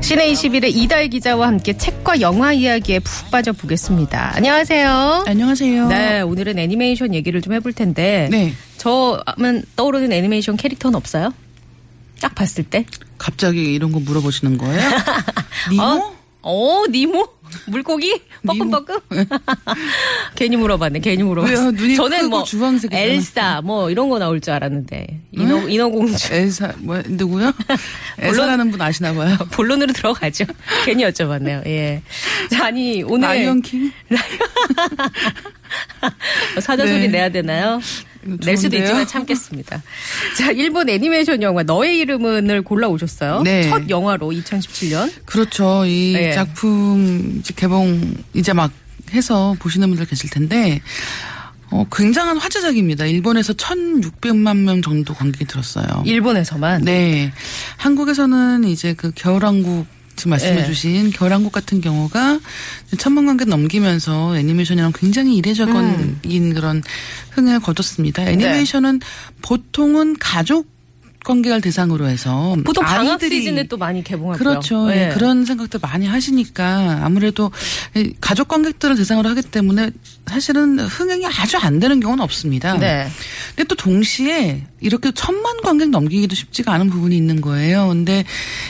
시내 21의 이다혜 기자와 함께 책과 영화 이야기에 푹 빠져 보겠습니다. 안녕하세요. 안녕하세요. 네, 오늘은 애니메이션 얘기를 좀 해볼 텐데 네. 저만 떠오르는 애니메이션 캐릭터는 없어요? 딱 봤을 때? 갑자기 이런 거 물어보시는 거예요? 니모? 어? 어, 니모? 물고기? 뻐끔뻐끔? 괜히 물어봤네, 괜히 물어봤어. 눈이 저는 뭐, 주황색이잖아. 엘사, 뭐, 이런 거 나올 줄 알았는데. 인어, 인어공주. 엘사 뭐 누구요? 엘사라는 분 아시나 봐요. 본론으로 들어가죠. 괜히 여쭤봤네요. 예. 자, 아니, 오늘. 라이언 킹? 사자소리 네. 내야 되나요? 낼 수도? 있지만 참겠습니다. 자, 일본 애니메이션 영화 너의 이름은을 골라 오셨어요. 네. 첫 영화로 2017년. 그렇죠. 이 네. 작품 이제 개봉 이제 막 해서 보시는 분들 계실 텐데 어, 굉장한 화제작입니다. 일본에서 1,600만 명 정도 관객이 들었어요. 일본에서만. 네. 한국에서는 이제 그 겨울왕국 지금 말씀해 네. 주신 겨울왕국 같은 경우가 천만 관객 넘기면서 애니메이션이랑 굉장히 이례적인 음. 그런 흥을 거뒀습니다. 네. 애니메이션은 보통은 가족 관객을 대상으로 해서 보통 방학 아이들이 시즌에 또 많이 개봉하고요. 그렇죠. 예. 예, 그런 생각들 많이 하시니까 아무래도 이 가족 관객들을 대상으로 하기 때문에 사실은 흥행이 아주 안 되는 경우는 없습니다. 네. 근데 또 동시에 이렇게 천만 관객 넘기기도 쉽지가 않은 부분이 있는 거예요. 근데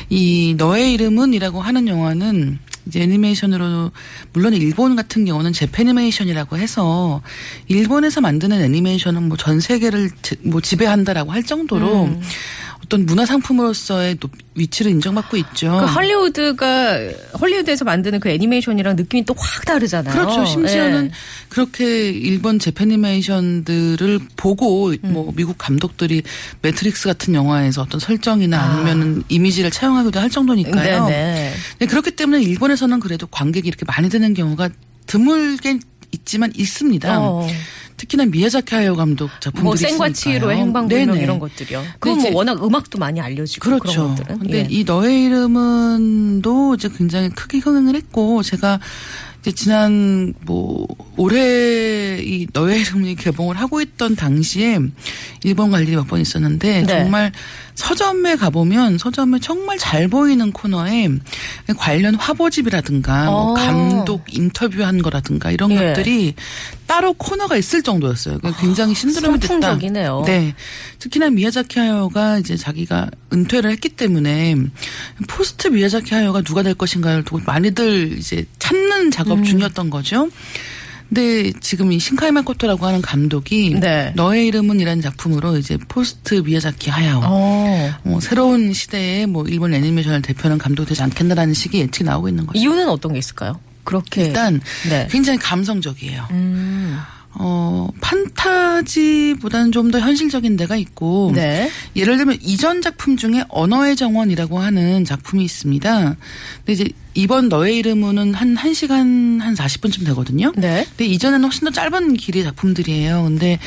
이 너의 이름은이라고 하는 영화는 이제 애니메이션으로 물론 일본 같은 경우는 재패니메이션이라고 해서 일본에서 만드는 애니메이션은 뭐 전 세계를 지- 뭐 지배한다라고 할 정도로 음. 어떤 문화 상품으로서의 또 위치를 인정받고 있죠. 그 헐리우드가 헐리우드에서 만드는 그 애니메이션이랑 느낌이 또 확 다르잖아요. 그렇죠. 심지어는 예. 그렇게 일본 Japanimation들을 보고 음. 뭐 미국 감독들이 매트릭스 같은 영화에서 어떤 설정이나 아 니면은 이미지를 차용하기도 할 정도니까요. 네네. 네, 그렇기 때문에 일본에서는 그래도 관객이 이렇게 많이 드는 경우가 드물게 있지만 있습니다. 어. 특히나 미야자키 하야오 감독 작품들이 뭐 있으니까요. 센과 치히로의 행방불명. 이런 것들이요. 그건 뭐 워낙 음악도 많이 알려지고 그렇죠. 그런 것들은. 근데 예. 이 너의 이름은도 이제 굉장히 크게 흥행을 했고 제가 이제 지난 뭐 올해 이 너의 이름이 개봉을 하고 있던 당시에 일본 갈 일이 몇 번 있었는데 네. 정말 서점에 가보면 서점에 정말 잘 보이는 코너에 관련 화보집이라든가 뭐 어. 감독 인터뷰한 거라든가 이런 예. 것들이 따로 코너가 있을 정도였어요. 그러니까 굉장히 신드롬이 됐다. 선풍적이네요. 네. 특히나 미야자키 하야오가 이제 자기가 은퇴를 했기 때문에 post 미야자키 하야오가 누가 될 것인가를 두고 많이들 이제 찾는 작업 음. 중이었던 거죠. 근데 지금 이 신카이 마코토라고 하는 감독이 네. 너의 이름은이라는 작품으로 이제 post 미야자키 하야오 어. 어, 새로운 시대에 뭐 일본 애니메이션을 대표하는 감독이 되지 않겠나라는 식의 예측이 나오고 있는 거죠. 이유는 어떤 게 있을까요? 그렇게 일단 네. 굉장히 감성적이에요. 음. 어, 판타지보다는 좀 더 현실적인 데가 있고 네. 예를 들면 이전 작품 중에 언어의 정원이라고 하는 작품이 있습니다. 근데 이제 이번 너의 이름은 한 1시간 한 40분쯤 되거든요. 네. 근데 이전에는 훨씬 더 짧은 길이의 작품들이에요. 근데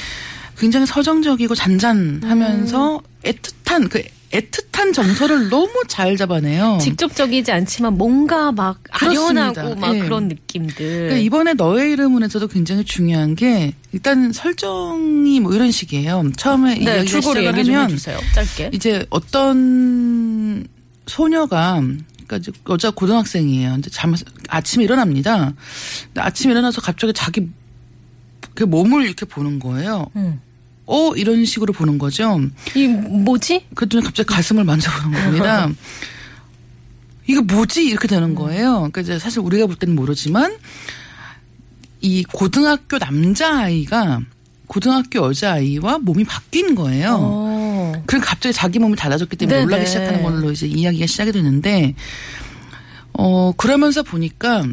굉장히 서정적이고 잔잔하면서 애틋한 그 애틋한 정서를 너무 잘 잡아내요. 직접적이지 않지만 뭔가 막 그렇습니다. 아련하고 막 예. 그런 느낌들. 그러니까 이번에 너의 이름은에서도 굉장히 중요한 게 일단 설정이 뭐 이런 식이에요. 처음에 네, 얘기 좀 하면 해주세요. 짧게. 이제 어떤 소녀가 그러니까 이제 여자 고등학생이에요. 근데 잠 아침에 일어납니다. 아침에 일어나서 갑자기 자기 그 몸을 이렇게 보는 거예요. 음. 어 이런 식으로 보는 거죠. 이 뭐지? 그랬더니 갑자기 가슴을 만져보는 겁니다. 이게 뭐지? 이렇게 되는 거예요. 그러니까 이제 사실 우리가 볼 때는 모르지만 이 고등학교 남자 아이가 고등학교 여자 아이와 몸이 바뀐 거예요. 어. 그럼 갑자기 자기 몸이 달라졌기 때문에 네네. 놀라기 시작하는 걸로 이제 이야기가 시작이 되는데, 어, 그러면서 보니까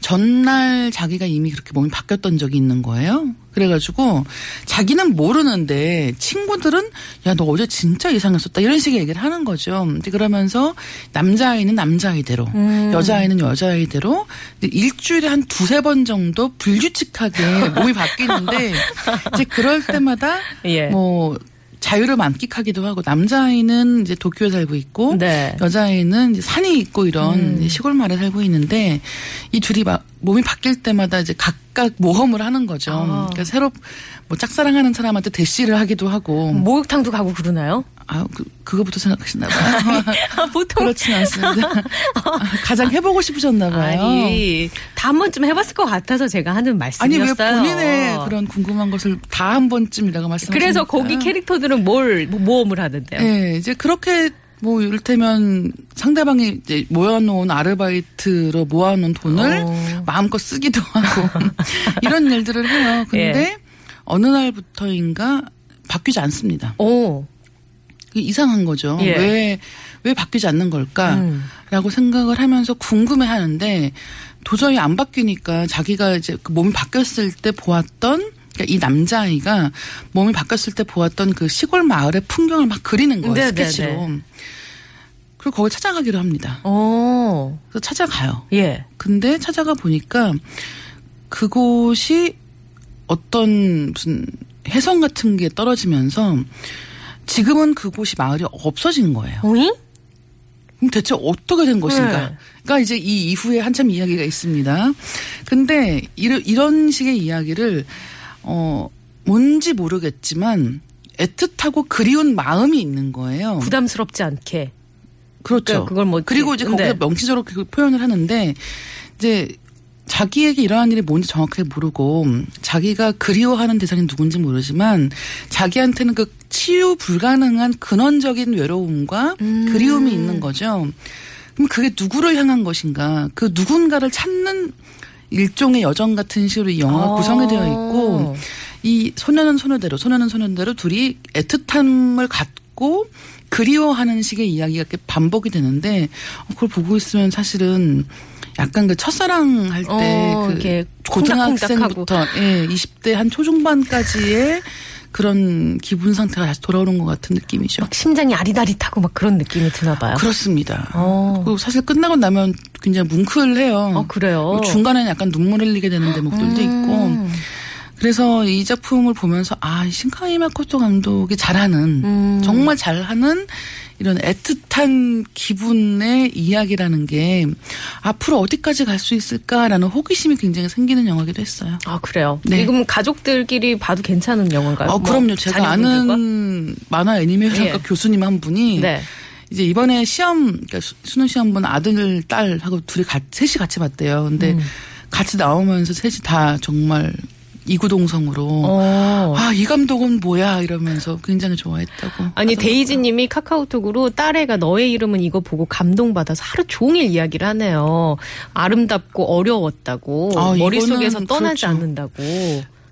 전날 자기가 이미 그렇게 몸이 바뀌었던 적이 있는 거예요. 그래가지고 자기는 모르는데 친구들은 야 너 어제 진짜 이상했었다 이런 식의 얘기를 하는 거죠. 그러면서 남자아이는 남자아이대로 여자아이는 여자아이대로 일주일에 한 두세 번 정도 불규칙하게 몸이 바뀌는데 이제 그럴 때마다 예. 뭐 자유를 만끽하기도 하고 남자아이는 이제 도쿄에 살고 있고 네. 여자아이는 이제 산이 있고 이런 이제 시골 마을에 살고 있는데 이 둘이 막 몸이 바뀔 때마다 이제 각 각 모험을 하는 거죠. 아. 그러니까 새로 뭐 짝사랑하는 사람한테 대시를 하기도 하고 목욕탕도 가고 그러나요? 아 그, 그거부터 생각하시나 봐요. 아, 보통 그렇진 않습니다. 아, 가장 해보고 싶으셨나 봐요. 아니 다 한 번쯤 해봤을 것 같아서 제가 하는 아니 말씀이었어요. 왜 본인의 그런 궁금한 것을 다 한 번쯤이라고 말씀하십니까? 그래서 거기 캐릭터들은 뭘 뭐- 모험을 하던데요? 네, 이제 그렇게 뭐 이를테면 상대방이 이제 모아놓은 아르바이트로 모아놓은 돈을 어. 마음껏 쓰기도 하고 이런 일들을 해요. 근데 예. 어느 날부터인가 바뀌지 않습니다. 오, 그게 이상한 거죠. 예. 왜, 왜 바뀌지 않는 걸까? 음. 라고 생각을 하면서 궁금해 하는데 도저히 안 바뀌니까 자기가 이제 그 몸이 바뀌었을 때 보았던 그러니까 이 남자아이가 몸이 바뀌었을 때 보았던 그 시골 마을의 풍경을 막 그리는 거예요. 네, 네, 스케치로. 그리고 거기 찾아가기로 합니다. 오, 그래서 찾아가요. 예. 근데 찾아가 보니까 그곳이 어떤 무슨 해성 같은 게 떨어지면서 지금은 그곳이 마을이 없어진 거예요. 오잉? 그럼 대체 어떻게 된 것인가? 네. 그러니까 이제 이 이후에 한참 이야기가 있습니다. 근데 이런, 이런 식의 이야기를 어 뭔지 모르겠지만 애틋하고 그리운 마음이 있는 거예요. 부담스럽지 않게. 그렇죠. 그러니까 그걸 뭐 그리고 이제 근데- 거기서 명시적으로 그 표현을 하는데 이제 자기에게 이러한 일이 뭔지 정확하게 모르고 자기가 그리워하는 대상이 누군지 모르지만 자기한테는 그 치유 불가능한 근원적인 외로움과 음. 그리움이 있는 거죠. 그럼 그게 누구를 향한 것인가? 그 누군가를 찾는 일종의 여정 같은 식으로 이 영화가 어. 구성이 되어 있고 이 소녀는 소녀대로 소녀는 소녀대로 둘이 애틋함을 갖고 그리워하는 식의 이야기가 이렇게 반복이 되는데 어, 그걸 보고 있으면 사실은 약간 그 첫사랑 할때 어, 그 고등학생부터 예, 20대 한 초중반까지의 그런 기분 상태가 다시 돌아오는 것 같은 느낌이죠. 막 심장이 아리다릿하고 막 그런 느낌이 드나 봐요. 그렇습니다. 어. 그리고 사실 끝나고 나면 굉장히 뭉클해요. 어, 그래요? 중간에는 약간 눈물 흘리게 되는 대목들도 있고. 음. 그래서 이 작품을 보면서 아, 이 신카이 마코토 감독이 잘하는 음. 정말 잘하는 이런 애틋한 기분의 이야기라는 게 앞으로 어디까지 갈 수 있을까라는 호기심이 굉장히 생기는 영화기도 했어요. 아 그래요. 네. 지금 가족들끼리 봐도 괜찮은 영화인가요? 어, 뭐 그럼요. 제가 자녀분들과? 아는 만화 애니메이션과 예. 교수님 한 분이 네. 이제 이번에 시험 그러니까 수- 수능 시험 본 아들 딸하고 둘이 같 셋이 같이 봤대요. 근데 음. 같이 나오면서 셋이 다 정말 이구동성으로 어. 아이 감독은 뭐야 이러면서 굉장히 좋아했다고. 아니. 데이지님이 카카오톡으로 딸애가 너의 이름은 이거 보고 감동받아서 하루 종일 이야기를 하네요. 아름답고 어려웠다고 아, 머릿속에서 떠나지 그렇죠. 않는다고.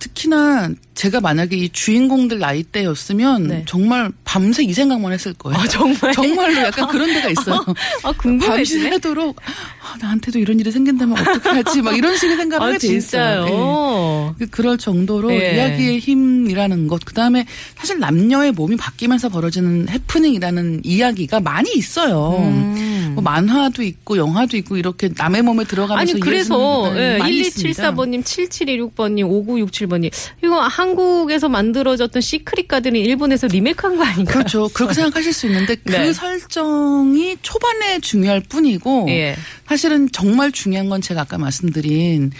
특히나 제가 만약에 이 주인공들 나이 때였으면 네. 정말 밤새 이 생각만 했을 거예요. 아, 정말? 정말로 약간 그런 데가 있어요. 아 궁금해지네. 밤새도록 아, 나한테도 이런 일이 생긴다면 어떻게 하지? 막 이런 식의 생각을 아 하게 돼 있어요. 예. 그럴 정도로 예. 이야기의 힘이라는 것, 그 다음에 사실 남녀의 몸이 바뀌면서 벌어지는 해프닝이라는 이야기가 많이 있어요. 음. 뭐 만화도 있고 영화도 있고 이렇게 남의 몸에 들어가면서 아니 그래서 예, 부분이 많이 있습니다. 1274번님, 7726번님, 5967번님 이거 한국에서 만들어졌던 시크릿 가든이 일본에서 리메이크한 거 아닌가요? 그렇죠. 그렇게 생각하실 수 있는데 그 네. 설정이 초반에 중요할 뿐이고 예. 사실은 정말 중요한 건 제가 아까 말씀드린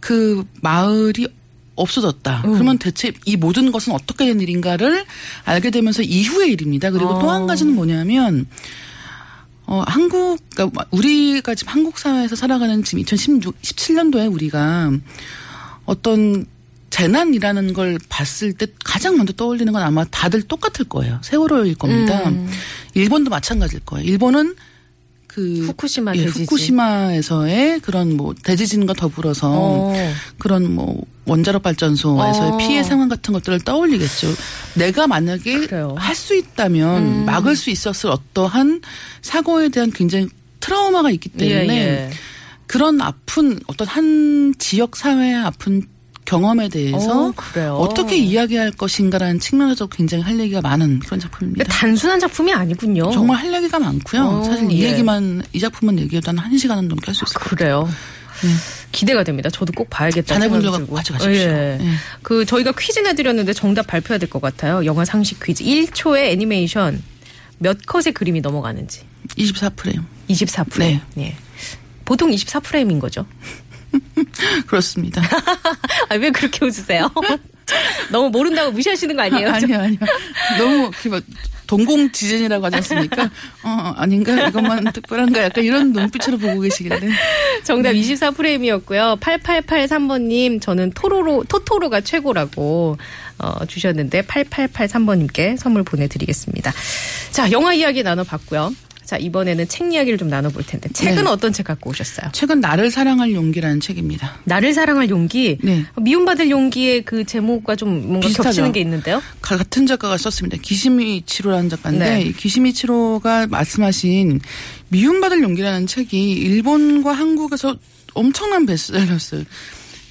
그 마을이 없어졌다. 음. 그러면 대체 이 모든 것은 어떻게 된 일인가를 알게 되면서 이후의 일입니다. 그리고 또 어. 한 가지는 뭐냐면 어, 한국, 그러니까 우리가 지금 한국 사회에서 살아가는 지금 2017년도에 우리가 어떤 재난이라는 걸 봤을 때 가장 먼저 떠올리는 건 아마 다들 똑같을 거예요. 세월호일 겁니다. 음. 일본도 마찬가지일 거예요. 일본은 그 후쿠시마 예, 대지진. 후쿠시마에서의 그런 뭐 대지진과 더불어서 어. 그런 뭐 원자력 발전소에서의 어. 피해 상황 같은 것들을 떠올리겠죠. 내가 만약에. 할 수 있다면 음. 막을 수 있었을 어떠한 사고에 대한 굉장히 트라우마가 있기 때문에 예, 예. 그런 아픈 어떤 한 지역 사회의 아픈 경험에 대해서 어, 그래요? 어떻게 이야기할 것인가라는 측면에서 굉장히 할 얘기가 많은 그런 작품입니다. 그러니까 단순한 작품이 아니군요. 정말 할 얘기가 많고요. 어, 사실 이 예. 얘기만 이 작품만 얘기해도 한 1시간은 넘게 할 수 있을 것 같아요. 그래요. 기대가 됩니다. 저도 꼭 봐야겠다. 들고. 같이 가십시오. 예. 예. 그 저희가 퀴즈 내드렸는데 정답 발표해야 될 것 같아요. 영화 상식 퀴즈. 1초의 애니메이션 몇 컷의 그림이 넘어가는지. 24프레임. 24프레임. 예. 보통 24프레임인 거죠. 그렇습니다. 아, 왜 그렇게 웃으세요? 너무 모른다고 무시하시는 거 아니에요? 아니요, 아니요. 너무 막 동공 지진이라고 하지 않습니까? 어, 아닌가? 이것만 특별한가? 약간 이런 눈빛으로 보고 계시길래. 정답 24프레임이었고요. 8883번님, 저는 토로로, 토토로가 최고라고, 어, 주셨는데, 8883번님께 선물 보내드리겠습니다. 자, 영화 이야기 나눠봤고요. 자, 이번에는 책 이야기를 좀 나눠볼 텐데, 책은 네. 어떤 책 갖고 오셨어요? 최근 나를 사랑할 용기라는 책입니다. 나를 사랑할 용기? 네. 미움받을 용기의 그 제목과 좀 뭔가 비슷하죠. 겹치는 게 있는데요? 가- 같은 작가가 썼습니다. 기시미치로라는 작가인데 네. 이 기시미치로가 말씀하신 미움받을 용기라는 책이 일본과 한국에서 엄청난 베스트셀러였어요.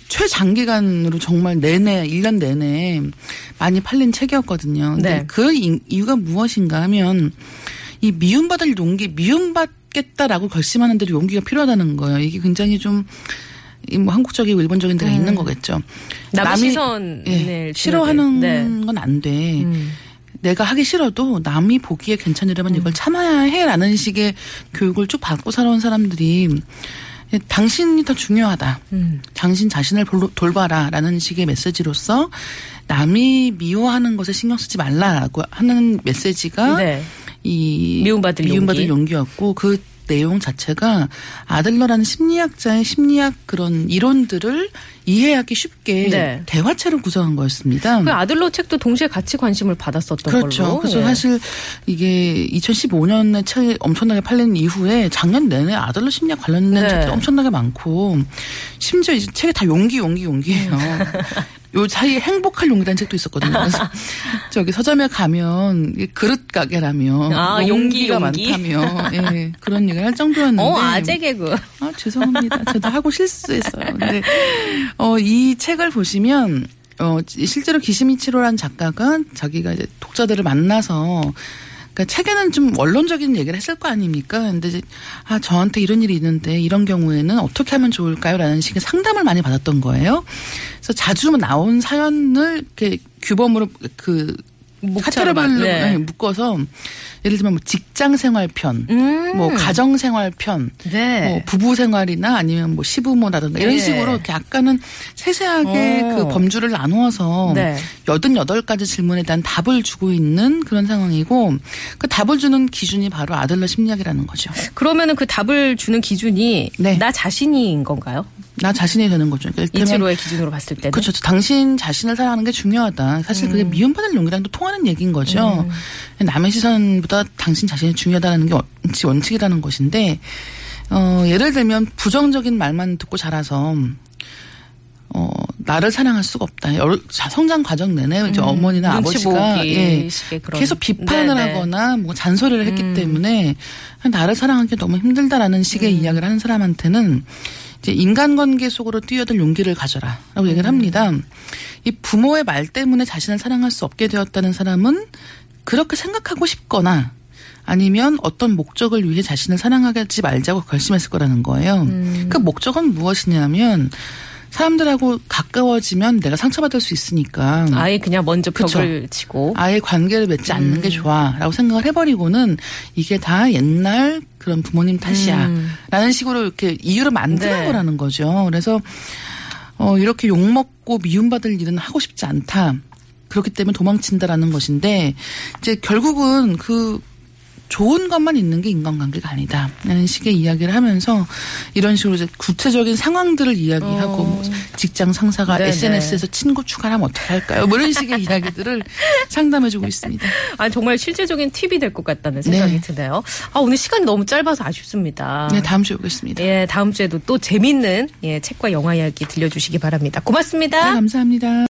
최장기간으로 정말 내내 1년 내내 많이 팔린 책이었거든요. 근데 네. 그 이- 이유가 무엇인가 하면 이 미움받을 용기, 미움받겠다라고 결심하는 데도 용기가 필요하다는 거예요. 이게 굉장히 좀, 이뭐 한국적이고 일본적인 데가 있는 거겠죠. 남의 남이- 시선을 예, 싫어하는 게. 네. 건안 돼. 음. 내가 하기 싫어도 남이 보기에 괜찮으려면 이걸 참아야 해라는 식의 교육을 쭉 받고 살아온 사람들이 당신이 더 중요하다. 음. 당신 자신을 돌봐라라는 식의 메시지로서 남이 미워하는 것에 신경 쓰지 말라라고 하는 메시지가 네. 이 미움받을 미움받을 용기. 용기였고 그 내용 자체가 아들러라는 심리학자의 심리학 그런 이론들을 이해하기 쉽게 네. 대화체로 구성한 거였습니다. 그 아들러 책도 동시에 같이 관심을 받았었던 그렇죠. 걸로. 그래서 예. 사실 이게 2015년에 책이 엄청나게 팔린 이후에 작년 내내 아들러 심리학 관련된 네. 책도 엄청나게 많고 심지어 이제 책이 다 용기 용기 용기예요. 요 사이에 행복할 용기라는 책도 있었거든요. 그래서 저기 서점에 가면 그릇 가게라며 아, 용기, 용기가 용기. 많다며 예, 그런 얘기를 할 정도였는데 어, 아재 개그. 아, 죄송합니다. 저도 하고 실수했어요. 근데, 어, 이 책을 보시면, 어, 실제로 기시미치로란 작가가 자기가 이제 독자들을 만나서, 그러니까 책에는 좀 원론적인 얘기를 했을 거 아닙니까? 근데 이제, 아, 저한테 이런 일이 있는데 이런 경우에는 어떻게 하면 좋을까요? 라는 식의 상담을 많이 받았던 거예요. 그래서 자주 나온 사연을 이렇게 규범으로 그, 카테고리로 네. 네, 묶어서 예를 들면 뭐 직장 생활 편, 음. 뭐 가정 생활 편, 네. 뭐 부부 생활이나 아니면 뭐 시부모라든가 이런 네. 식으로 이렇게 약간은 세세하게 어. 그 범주를 나누어서 네. 88가지 질문에 대한 답을 주고 있는 그런 상황이고 그 답을 주는 기준이 바로 아들러 심리학이라는 거죠. 그러면은 그 답을 주는 기준이 네. 나 자신인 건가요? 나 자신이 되는 거죠. 그러니까 이치로의 기준으로 봤을 때는. 그렇죠. 당신 자신을 사랑하는 게 중요하다. 사실 그게 음. 미움받을 용기랑도 통하는 얘기인 거죠. 남의 시선보다 당신 자신이 중요하다는 게 원칙, 원칙이라는 것인데, 어, 예를 들면 부정적인 말만 듣고 자라서, 어, 나를 사랑할 수가 없다. 성장 과정 내내 이제 어머니나 음. 눈치 아버지가 예. 계속 비판을 네네. 음. 하거나 뭐 잔소리를 했기 때문에 나를 사랑하기 너무 힘들다라는 식의 음. 이야기를 하는 사람한테는 이제 인간관계 속으로 뛰어들 용기를 가져라라고 얘기를 음. 합니다. 이 부모의 말 때문에 자신을 사랑할 수 없게 되었다는 사람은 그렇게 생각하고 싶거나 아니면 어떤 목적을 위해 자신을 사랑하지 말자고 결심했을 거라는 거예요. 음. 그 목적은 무엇이냐면 사람들하고 가까워지면 내가 상처받을 수 있으니까 아예 그냥 먼저 그쵸. 벽을 치고. 아예 관계를 맺지 않는 음. 게 좋아라고 생각을 해버리고는 이게 다 옛날 그런 부모님 탓이야 음. 라는 식으로 이렇게 이유를 만드는 네. 거라는 거죠. 그래서 어 이렇게 욕 먹고 미움받을 일은 하고 싶지 않다. 그렇기 때문에 도망친다라는 것인데 이제 결국은 그 좋은 것만 있는 게 인간관계가 아니다. 라는 식의 이야기를 하면서 이런 식으로 이제 구체적인 상황들을 이야기하고 어. 뭐 직장 상사가 네네. SNS에서 친구 추가하면 어떻게 할까요? 뭐 이런 식의 이야기들을 상담해주고 있습니다. 아 정말 실제적인 팁이 될 것 같다는 생각이 네. 드네요. 아 오늘 시간이 너무 짧아서 아쉽습니다. 네, 다음 주에 오겠습니다. 예, 다음 주에도 또 재밌는 예, 책과 영화 이야기 들려주시기 바랍니다. 고맙습니다. 네, 감사합니다.